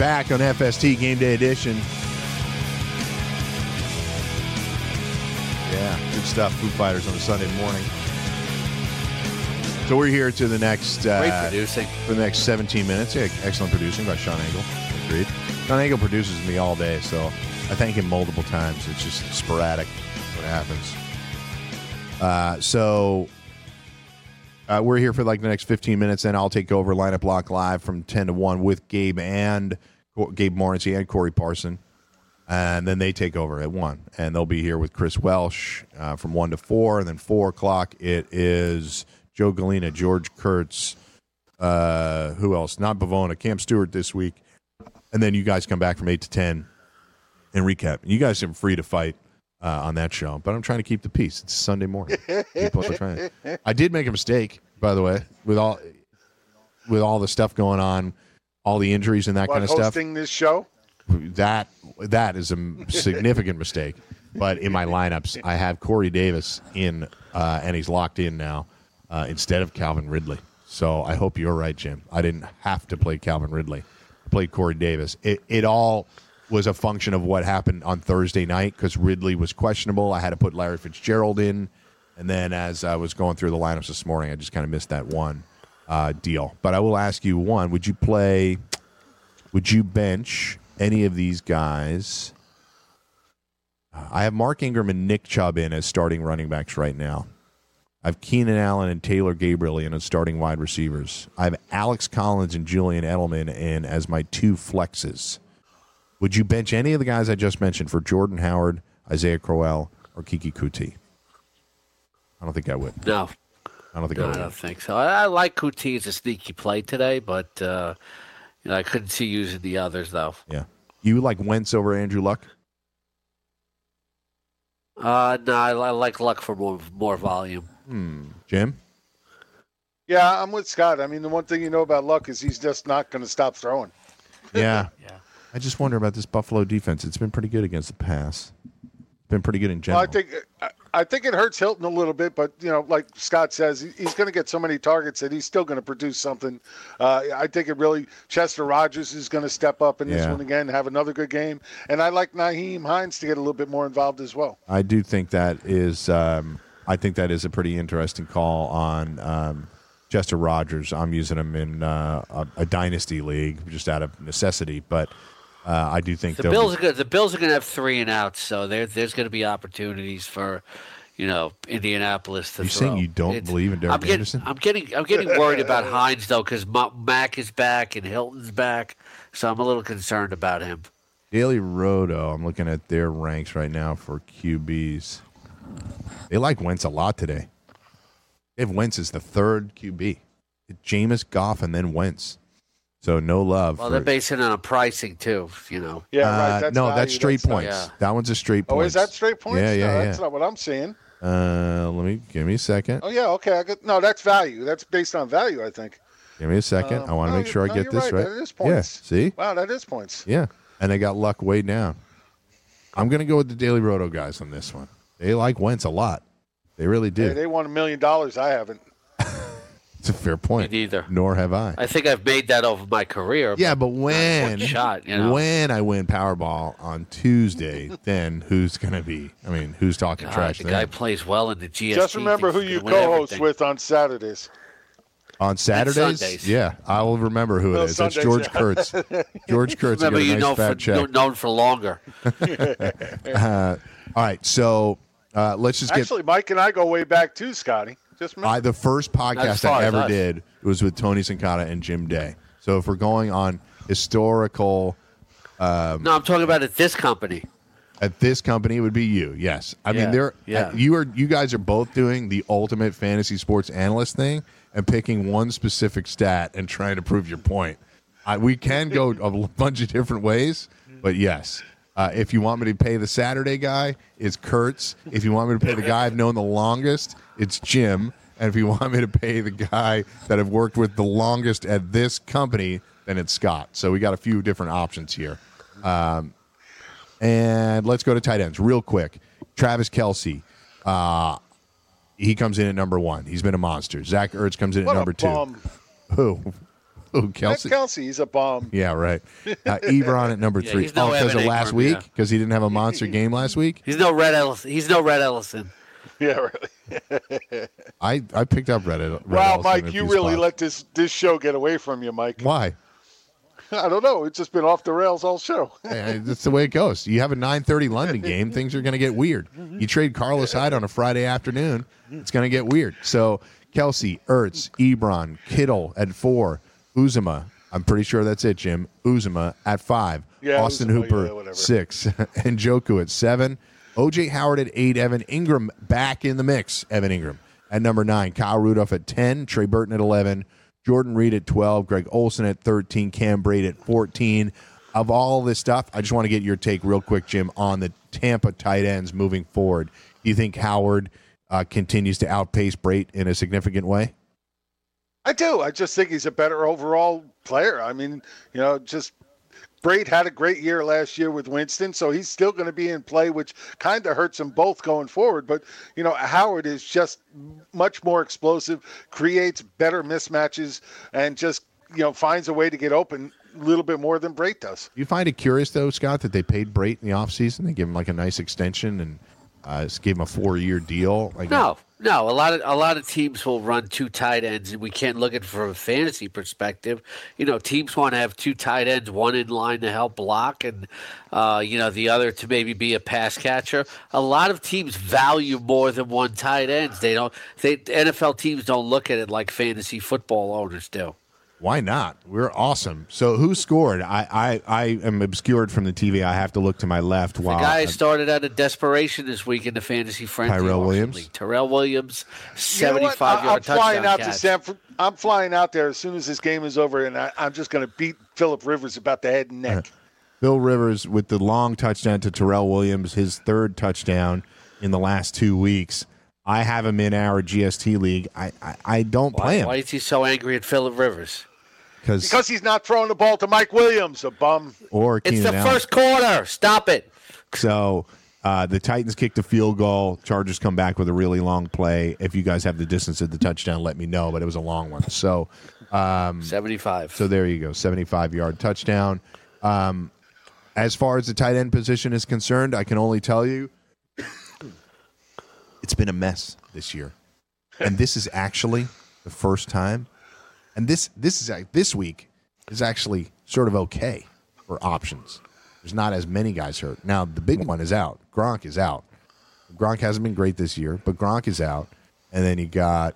Back on FST Game Day Edition. Yeah, good stuff. Foo Fighters on a Sunday morning. So we're here to the next uh, Great producing for the next 17 minutes. Yeah, excellent producing by Sean Engel. Agreed. Sean Engel produces me all day, so I thank him multiple times. It's just sporadic what happens. Uh, so uh, we're here for like the next 15 minutes, and I'll take over lineup block live from 10 to 1 with Gabe and Gabe Morency and Corey Parson. And then they take over at 1. And they'll be here with Chris Welsh uh, from 1 to 4. And then 4 o'clock, it is Joe Galena, George Kurtz, uh, who else? Not Bavona, Cam Stewart this week. And then you guys come back from 8 to 10 and recap. You guys are free to fight uh, on that show, but I'm trying to keep the peace. It's Sunday morning. I did make a mistake, by the way, with all with all the stuff going on all the injuries and that kind of stuff. Hosting this show. That that is a significant mistake. But in my lineups, I have Corey Davis in, uh, and he's locked in now uh, instead of Calvin Ridley. So I hope you're right, Jim. I didn't have to play Calvin Ridley. I played Corey Davis. It, it all was a function of what happened on Thursday night because Ridley was questionable. I had to put Larry Fitzgerald in. And then as I was going through the lineups this morning, I just kind of missed that one uh, deal. But I will ask you one: Would you play? Would you bench any of these guys? Uh, I have Mark Ingram and Nick Chubb in as starting running backs right now. I have Keenan Allen and Taylor Gabriel in as starting wide receivers. I have Alex Collins and Julian Edelman in as my two flexes. Would you bench any of the guys I just mentioned for Jordan Howard, Isaiah Crowell, or Keke Coutee? I don't think I would. No. I don't think no, I, I don't think so. I, I like Coutee as a sneaky play today, but uh, you know, I couldn't see using the others though. Yeah, you like Wentz over Andrew Luck? Uh, no, I, I like Luck for more more volume. Hmm. Jim. Yeah, I'm with Scott. I mean, the one thing you know about Luck is he's just not going to stop throwing. Yeah. yeah. I just wonder about this Buffalo defense. It's been pretty good against the pass. Been pretty good in general. Well, I think I think it hurts Hilton a little bit, but you know, like Scott says, he's going to get so many targets that he's still going to produce something. Uh, I think it really Chester Rogers is going to step up in this Yeah. one again, have another good game, and I like Nyheim Hines to get a little bit more involved as well. I do think that is. Um, I think that is a pretty interesting call on um, Chester Rogers. I'm using him in uh, a, a dynasty league just out of necessity, but uh, I do think The Bills be- are good. The Bills are going to have three and outs, so there, there's going to be opportunities for, you know, Indianapolis to You're throw. saying you don't believe in Derek I'm getting, Anderson? I'm getting, I'm getting worried about Hines though, because Mack is back and Hilton's back, so I'm a little concerned about him. Daily Roto. I'm looking at their ranks right now for QBs. They like Wentz a lot today. They have Wentz as the third QB. Jameis, Goff, and then Wentz. So no love. Well, for- they're basing it on pricing too, you know. Yeah, Uh, right. That's no, value, that's straight not- points. Yeah. That one's a straight point. Oh, is that straight points? Yeah, yeah, no, yeah. That's not what I'm seeing. Uh, let me give me a second. Oh yeah, okay. I got, no, that's value. That's based on value, I think. Give me a second. Um, I want to no, make sure I get you're this right. That is Yeah. points. See. Wow, that is points. Yeah. And they got luck way down. I'm going to go with the Daily Roto guys on this one. They like Wentz a lot. They really do. Hey, they won a million dollars. I haven't. It's a fair point. Me neither. Nor have I. I think I've made that over my career. Yeah, but when shot, you know? when I win Powerball on Tuesday, then who's going to be? I mean, who's talking God, trash the then? guy plays well in the GST. Just remember who you co-host everything. with on Saturdays. on Saturdays? Sundays. Yeah, I will remember who it No, is. That's George yeah. Kurtz. George Kurtz. Remember, a you nice know fat for check. known for longer. All right, so uh, let's just get. Actually, Mike and I go way back too, Scotty. Just remember. I, the first podcast I ever us. did was with Tony Sincata and Jim Day. So if we're going on historical Um, no, I'm talking about at this company. at this company, it would be you. Yes, I mean there. yeah. You are. You guys are both doing the ultimate fantasy sports analyst thing and picking one specific stat and trying to prove your point. I, we can go a bunch of different ways, but yes. Uh, if you want me to pay the Saturday guy, it's Kurtz. If you want me to pay the guy I've known the longest, it's Jim. And if you want me to pay the guy that I've worked with the longest at this company, then it's Scott. So we got a few different options here. Um, and let's go to tight ends real quick. Travis Kelce, uh, he comes in at number one. He's been a monster. Zach Ertz comes in what at number two. Who? Who? That's Kelce? Kelce. He's a bomb. Yeah, right. Uh, Ebron at number Yeah, three. he's no oh, because Evan of last Ingram, week? yeah. Because he didn't have a monster game last week? He's no Rhett Ellison. He's no Rhett Ellison. Yeah, really. I, I picked up Reddit. Red Wow, Ellison in Mike, you few really spots. let this this show get away from you, Mike. Why? I don't know. It's just been off the rails all show. Hey, That's the way it goes. You have a 9:30 London game, things are going to get weird. You trade Carlos Hyde on a Friday afternoon, it's going to get weird. So Kelce, Ertz, Ebron, Kittle at four, Uzomah. I'm pretty sure that's it, Jim. Uzomah at five, Yeah, Austin Uzomah, Hooper yeah, six, and Joku at seven. OJ Howard at eight, Evan Engram back in the mix. Evan Engram at number nine, Kyle Rudolph at ten, Trey Burton at eleven, Jordan Reed at twelve, Greg Olsen at thirteen, Cam Brate at fourteen. Of all this stuff, I just want to get your take real quick, Jim, on the Tampa tight ends moving forward. Do you think Howard uh, continues to outpace Brate in a significant way? I do. I just think he's a better overall player. I mean, you know, just Brate had a great year last year with Winston, so he's still going to be in play, which kind of hurts them both going forward. But you know, Howard is just much more explosive, creates better mismatches, and just you know finds a way to get open a little bit more than Brate does. You find it curious, though, Scott, that they paid Brate in the offseason? They gave him like a nice extension and uh, just gave him a four year deal. No, no. A lot of a lot of teams will run two tight ends, and we can't look at it from a fantasy perspective. You know, teams want to have two tight ends, one in line to help block, and uh, you know the other to maybe be a pass catcher. A lot of teams value more than one tight ends. They don't. They NFL teams don't look at it like fantasy football owners do. Why not? We're awesome. So who scored? I, I, I am obscured from the TV. I have to look to my left The while guy started out of desperation this week in the fantasy frenzy. Tyrell Williams? league. Tyrell Williams, You know what? seventy-five I- yard I'm flying touchdown out catch. to San. Fr- I'm flying out there as soon as this game is over, and I, I'm just going to beat Philip Rivers about the head and neck. Bill Rivers with the long touchdown to Tyrell Williams, his third touchdown in the last two weeks. I have him in our GST league. I, I, I don't play him why is he so angry at Philip Rivers? Because he's not throwing the ball to Mike Williams, a bum. or It's the Allen. first quarter. Stop it. So uh, the Titans kicked a field goal. Chargers come back with a really long play. If you guys have the distance of the touchdown, let me know. But it was a long one. So um, 75. So there you go, seventy-five yard touchdown. Um, as far as the tight end position is concerned, I can only tell you it's been a mess this year, and this is actually the first time. And this this is this week is actually sort of okay for options. There's not as many guys hurt. Now the big one is out. Gronk is out. Gronk hasn't been great this year, but Gronk is out. And then you got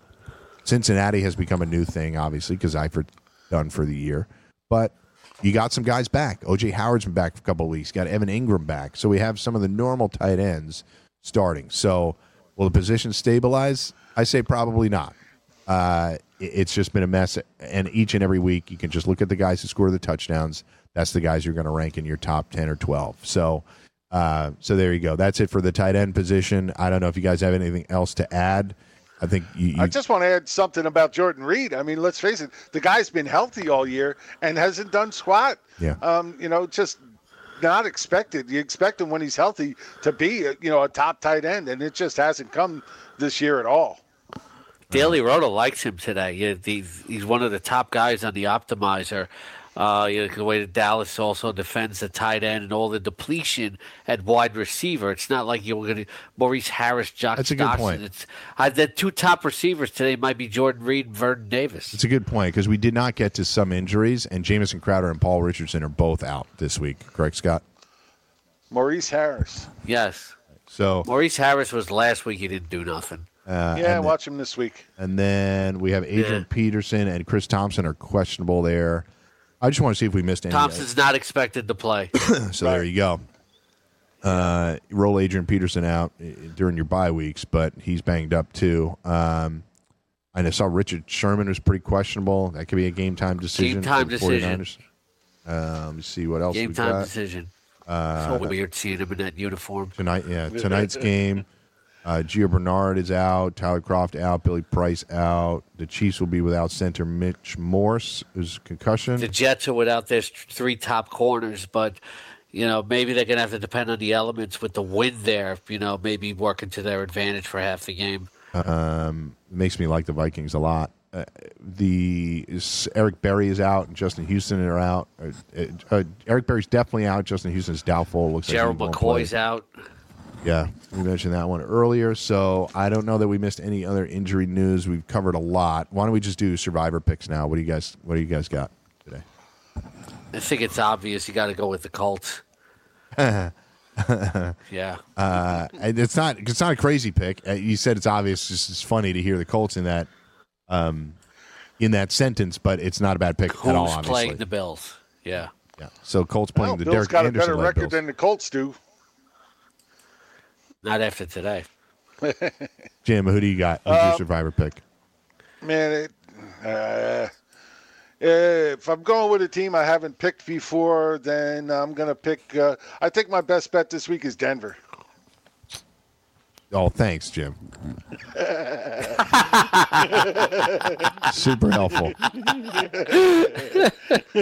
Cincinnati has become a new thing, obviously, because Eifert done for the year. But you got some guys back. OJ Howard's been back for a couple weeks. Got Evan Engram back. So we have some of the normal tight ends starting. So will the position stabilize? I say probably not. Uh, it's just been a mess. And each and every week, you can just look at the guys who score the touchdowns. That's the guys you're going to rank in your top 10 or 12. So, uh, so there you go. That's it for the tight end position. I don't know if you guys have anything else to add. I think you, you I just want to add something about Jordan Reed. I mean, let's face it, the guy's been healthy all year and hasn't done squat. Yeah. Um, you know, just not expected. You expect him when he's healthy to be, you know, a top tight end, and it just hasn't come this year at all. Daily Roto likes him today. He's, he's one of the top guys on the optimizer. Uh, you know, the way that Dallas also defends the tight end and all the depletion at wide receiver. It's not like you're going to Maurice Harris, Josh That's a good Dawson. point. It's uh, the two top receivers today might be Jordan Reed and Vernon Davis. It's a good point because we did not get to some injuries, and Jamison Crowder and Paul Richardson are both out this week. Correct, Scott? Maurice Harris. Yes, So, Maurice Harris was last week. He didn't do nothing. Uh, yeah, and, watch him this week. and then we have Adrian Yeah. Peterson and Chris Thompson are questionable there. I just want to see if we missed any. Thompson's not expected to play. So there you go. Uh, roll Adrian Peterson out uh, during your bye weeks, but he's banged up too. Um, and I saw Richard Sherman was pretty questionable. That could be a game time decision. Game time for the decision. 49ers. Uh, let me see what else Game we time got. decision. Uh, so weird seeing him in that uniform. tonight. Yeah, tonight's game. Uh, Gio Bernard is out. Tyler Kroft out. Billy Price out. The Chiefs will be without center Mitch Morse, who's concussion. The Jets are without their three top corners, but you know maybe they're going to have to depend on the elements with the wind there. You know, maybe working to their advantage for half the game. Um, makes me like the Vikings a lot. Uh, the is- Eric Berry is out, and Justin Houston are out. Uh, uh, uh, Eric Berry's definitely out. Justin Houston's doubtful. Looks Gerald like McCoy's out. Yeah, we mentioned that one earlier. So I don't know that we missed any other injury news. We've covered a lot. Why don't we just do survivor picks now? What do you guys What do you guys got today? I think it's obvious. You got to go with the Colts. yeah, Uh, it's not it's not a crazy pick. Uh, you said it's obvious. It's just it's funny to hear the Colts in that um, in that sentence, but it's not a bad pick who's at all. Obviously, playing the Bills? Yeah, yeah. So Colts playing Well, the Bill's Derek got a Anderson better record Bills. than the Colts do. Not after today. Jim, who do you got? Who's Um, your survivor pick? Man, it, uh, if I'm going with a team I haven't picked before, then I'm going to pick. Uh, I think my best bet this week is Denver. Oh, thanks, Jim. Super helpful.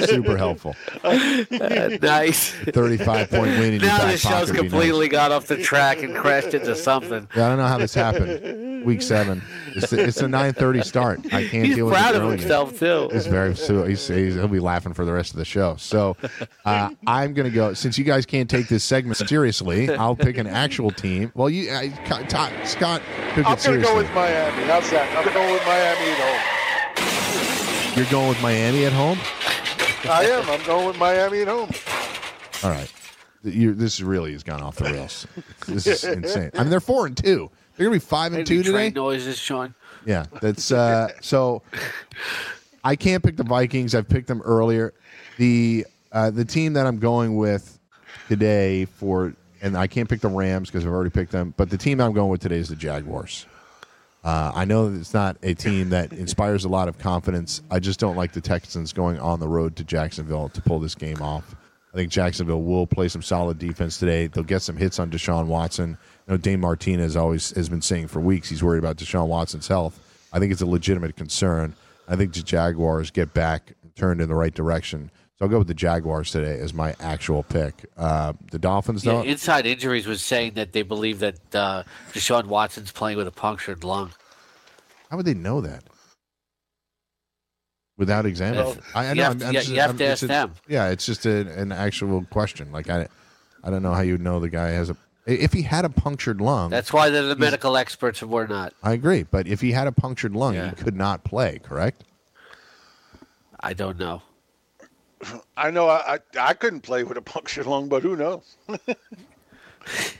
Super helpful. nice. Thirty-five point win in now the show's pocket would nice. completely got off the track and crashed into something. Yeah, I don't know how this happened. Week seven. It's a, it's a nine thirty start. I can't He's deal with proud it of early. himself too. He's very so he's, he's, he'll be laughing for the rest of the show. So uh, I'm going to go since you guys can't take this segment seriously. I'll pick an actual team. Well, you I, Todd, Scott took I'm it going to go with Miami. How's that? I'm going with Miami at home. You're going with Miami at home. I am. I'm going with Miami at home. All right. you this really has gone off the rails. This is insane. I mean, they're four and two. They're gonna be five and two today. noises, Sean? Yeah, that's uh, so. I can't pick the Vikings. I've picked them earlier. The uh, the team that I'm going with today for, and I can't pick the Rams because I've already picked them. But the team I'm going with today is the Jaguars. Uh, I know that it's not a team that inspires a lot of confidence. I just don't like the Texans going on the road to Jacksonville to pull this game off. I think Jacksonville will play some solid defense today. They'll get some hits on Deshaun Watson. You know, Dane Martinez always has been saying for weeks he's worried about Deshaun Watson's health. I think it's a legitimate concern. I think the Jaguars get back turned in the right direction. So I'll go with the Jaguars today as my actual pick. Uh, the Dolphins, Yeah, though, Inside Injuries was saying that they believe that uh, Deshaun Watson's playing with a punctured lung. how would they know that? Without examining, Well, I, I you know. have I'm, to- I'm you- just- you have I'm- to ask a- them. Yeah, it's just a, an actual question. Like I, I don't know how you would know the guy has a If he had a punctured lung, That's why they're the medical experts and we're not. I agree. But if he had a punctured lung, Yeah. he could not play. Correct? I don't know. I know I, I I couldn't play with a punctured lung, but who knows?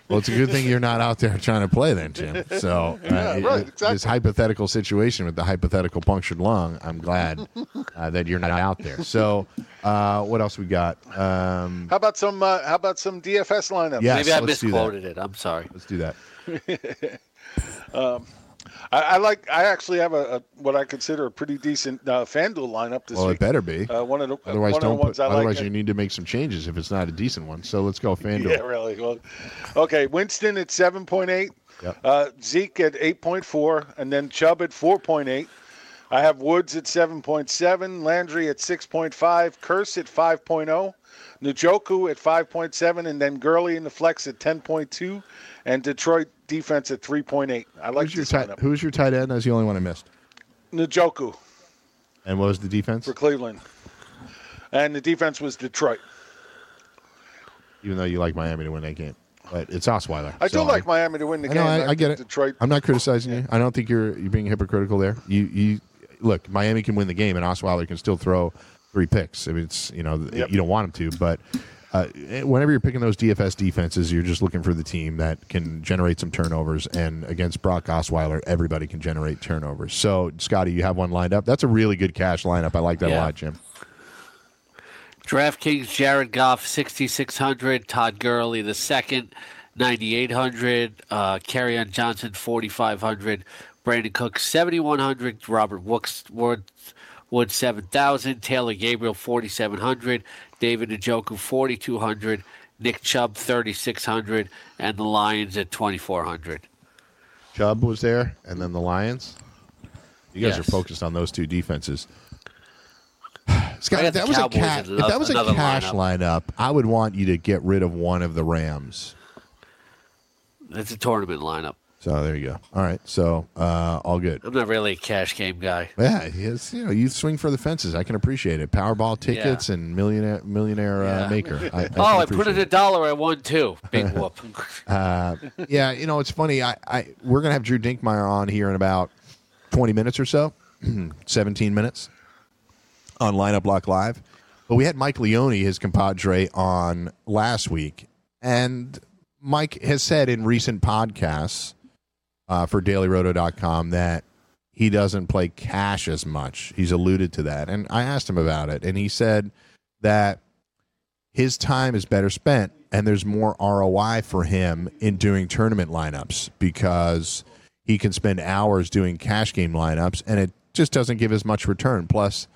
Well, it's a good thing you're not out there trying to play then, Jim. So, uh, Yeah, right, exactly. this hypothetical situation with the hypothetical punctured lung, I'm glad uh, that you're not out there. So, uh, what else we got? Um, How about some uh, How about some DFS lineups? Yes, Maybe I let's do that. misquoted it. I'm sorry. let's do that. I, I like. I actually have a, a what I consider a pretty decent uh, FanDuel lineup this Well, it better be. Uh, one of the Otherwise, one don't the ones put. Otherwise, like. you need to make some changes if it's not a decent one. So let's go FanDuel. Yeah, really. Well, okay. Winston at seven point eight. Yep. Uh, Zeke at eight point four, and then Chubb at four point eight. I have Woods at seven point seven, Landry at six point five, Curse at five oh, Njoku at five point seven, and then Gurley in the flex at ten point two, and Detroit defense at three point eight. I like Who's your tight? lineup. Who's your tight end? That's the only one I missed. Njoku And what was the defense? for Cleveland, and the defense was Detroit. Even though you like Miami to win that game, but it's Osweiler. I So do like Miami to win the I game. know, I, I get it. Detroit. I'm not criticizing you. I don't think you're you're being hypocritical there. You you look, Miami can win the game, and Osweiler can still throw three picks. I mean, it's you know Yep. you don't want him to, but uh, whenever you're picking those DFS defenses, you're just looking for the team that can generate some turnovers. And against Brock Osweiler, everybody can generate turnovers. So, Scotty, you have one lined up. That's a really good cash lineup. I like that a lot, Jim. DraftKings, Jared Goff, 6,600. Todd Gurley, the second, 9,800. Uh, on Johnson, 4,500. Brandin Cook, 7,100. Robert Woods, Wood, Wood 7,000. Taylor Gabriel, 4,700. David Njoku, 4,200. Nick Chubb, 3,600. And the Lions at 2,400. Chubb was there, and then the Lions. You guys Yes. are focused on those two defenses. Scott, if that was a ca- if that was a cash lineup. lineup, I would want you to get rid of one of the Rams. That's a tournament lineup. So there you go. All right, so uh, all good. I'm not really a cash game guy. Yeah, it's, you know, you swing for the fences. I can appreciate it. Powerball tickets and millionaire millionaire uh, maker. I, I Oh, I put in a dollar. I won too. Big whoop. yeah, you know, it's funny. I, I we're gonna have Drew Dinkmeyer on here in about twenty minutes or so, seventeen minutes on Lineup Block Live. But we had Mike Leone, his compadre, on last week, and Mike has said in recent podcasts uh, for DailyRoto.com that he doesn't play cash as much. He's alluded to that, and I asked him about it, and he said that his time is better spent and there's more ROI for him in doing tournament lineups because he can spend hours doing cash game lineups and it just doesn't give as much return. Plus,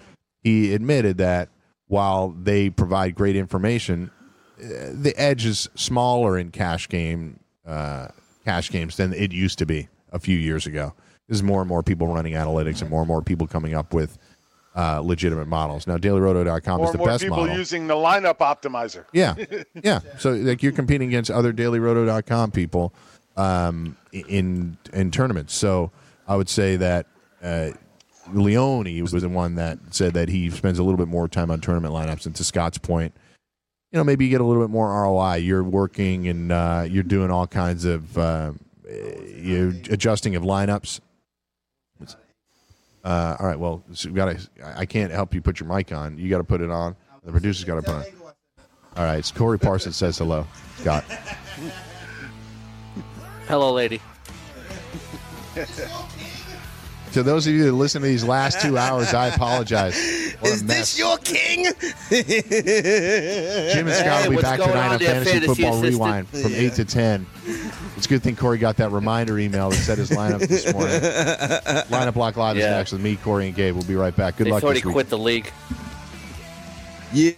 he admitted that while they provide great information, uh, the edge is smaller in cash game uh, cash games than it used to be a few years ago. There's more and more people running analytics and more and more people coming up with uh, legitimate models. Now, DailyRoto.com More is the more best people model. using the lineup optimizer. Yeah, yeah. So like you're competing against other DailyRoto.com people um, in in tournaments. So I would say that uh, Leone was the one that said that he spends a little bit more time on tournament lineups. And to Scott's point, you know, maybe you get a little bit more ROI. You're working and uh, you're doing all kinds of uh, you're adjusting of lineups. Uh, all right. Well, so we got to. I can't help you put your mic on. You got to put it on. The producer's got to put it on. All right. it's Corey Parsons says hello. Scott. Hello, lady. To those of you that listen to these last two hours, I apologize. What a Is this your king? Jim and Scott will be what's back going tonight on on there, Fantasy, Fantasy Football Assistant? Rewind from 8 to 10. It's a good thing Corey got that reminder email that said his lineup this morning. lineup Block Live is Yeah. next with me, Corey, and Gabe. We'll be right back. Good They luck thought he this week. quit the league. Yeah.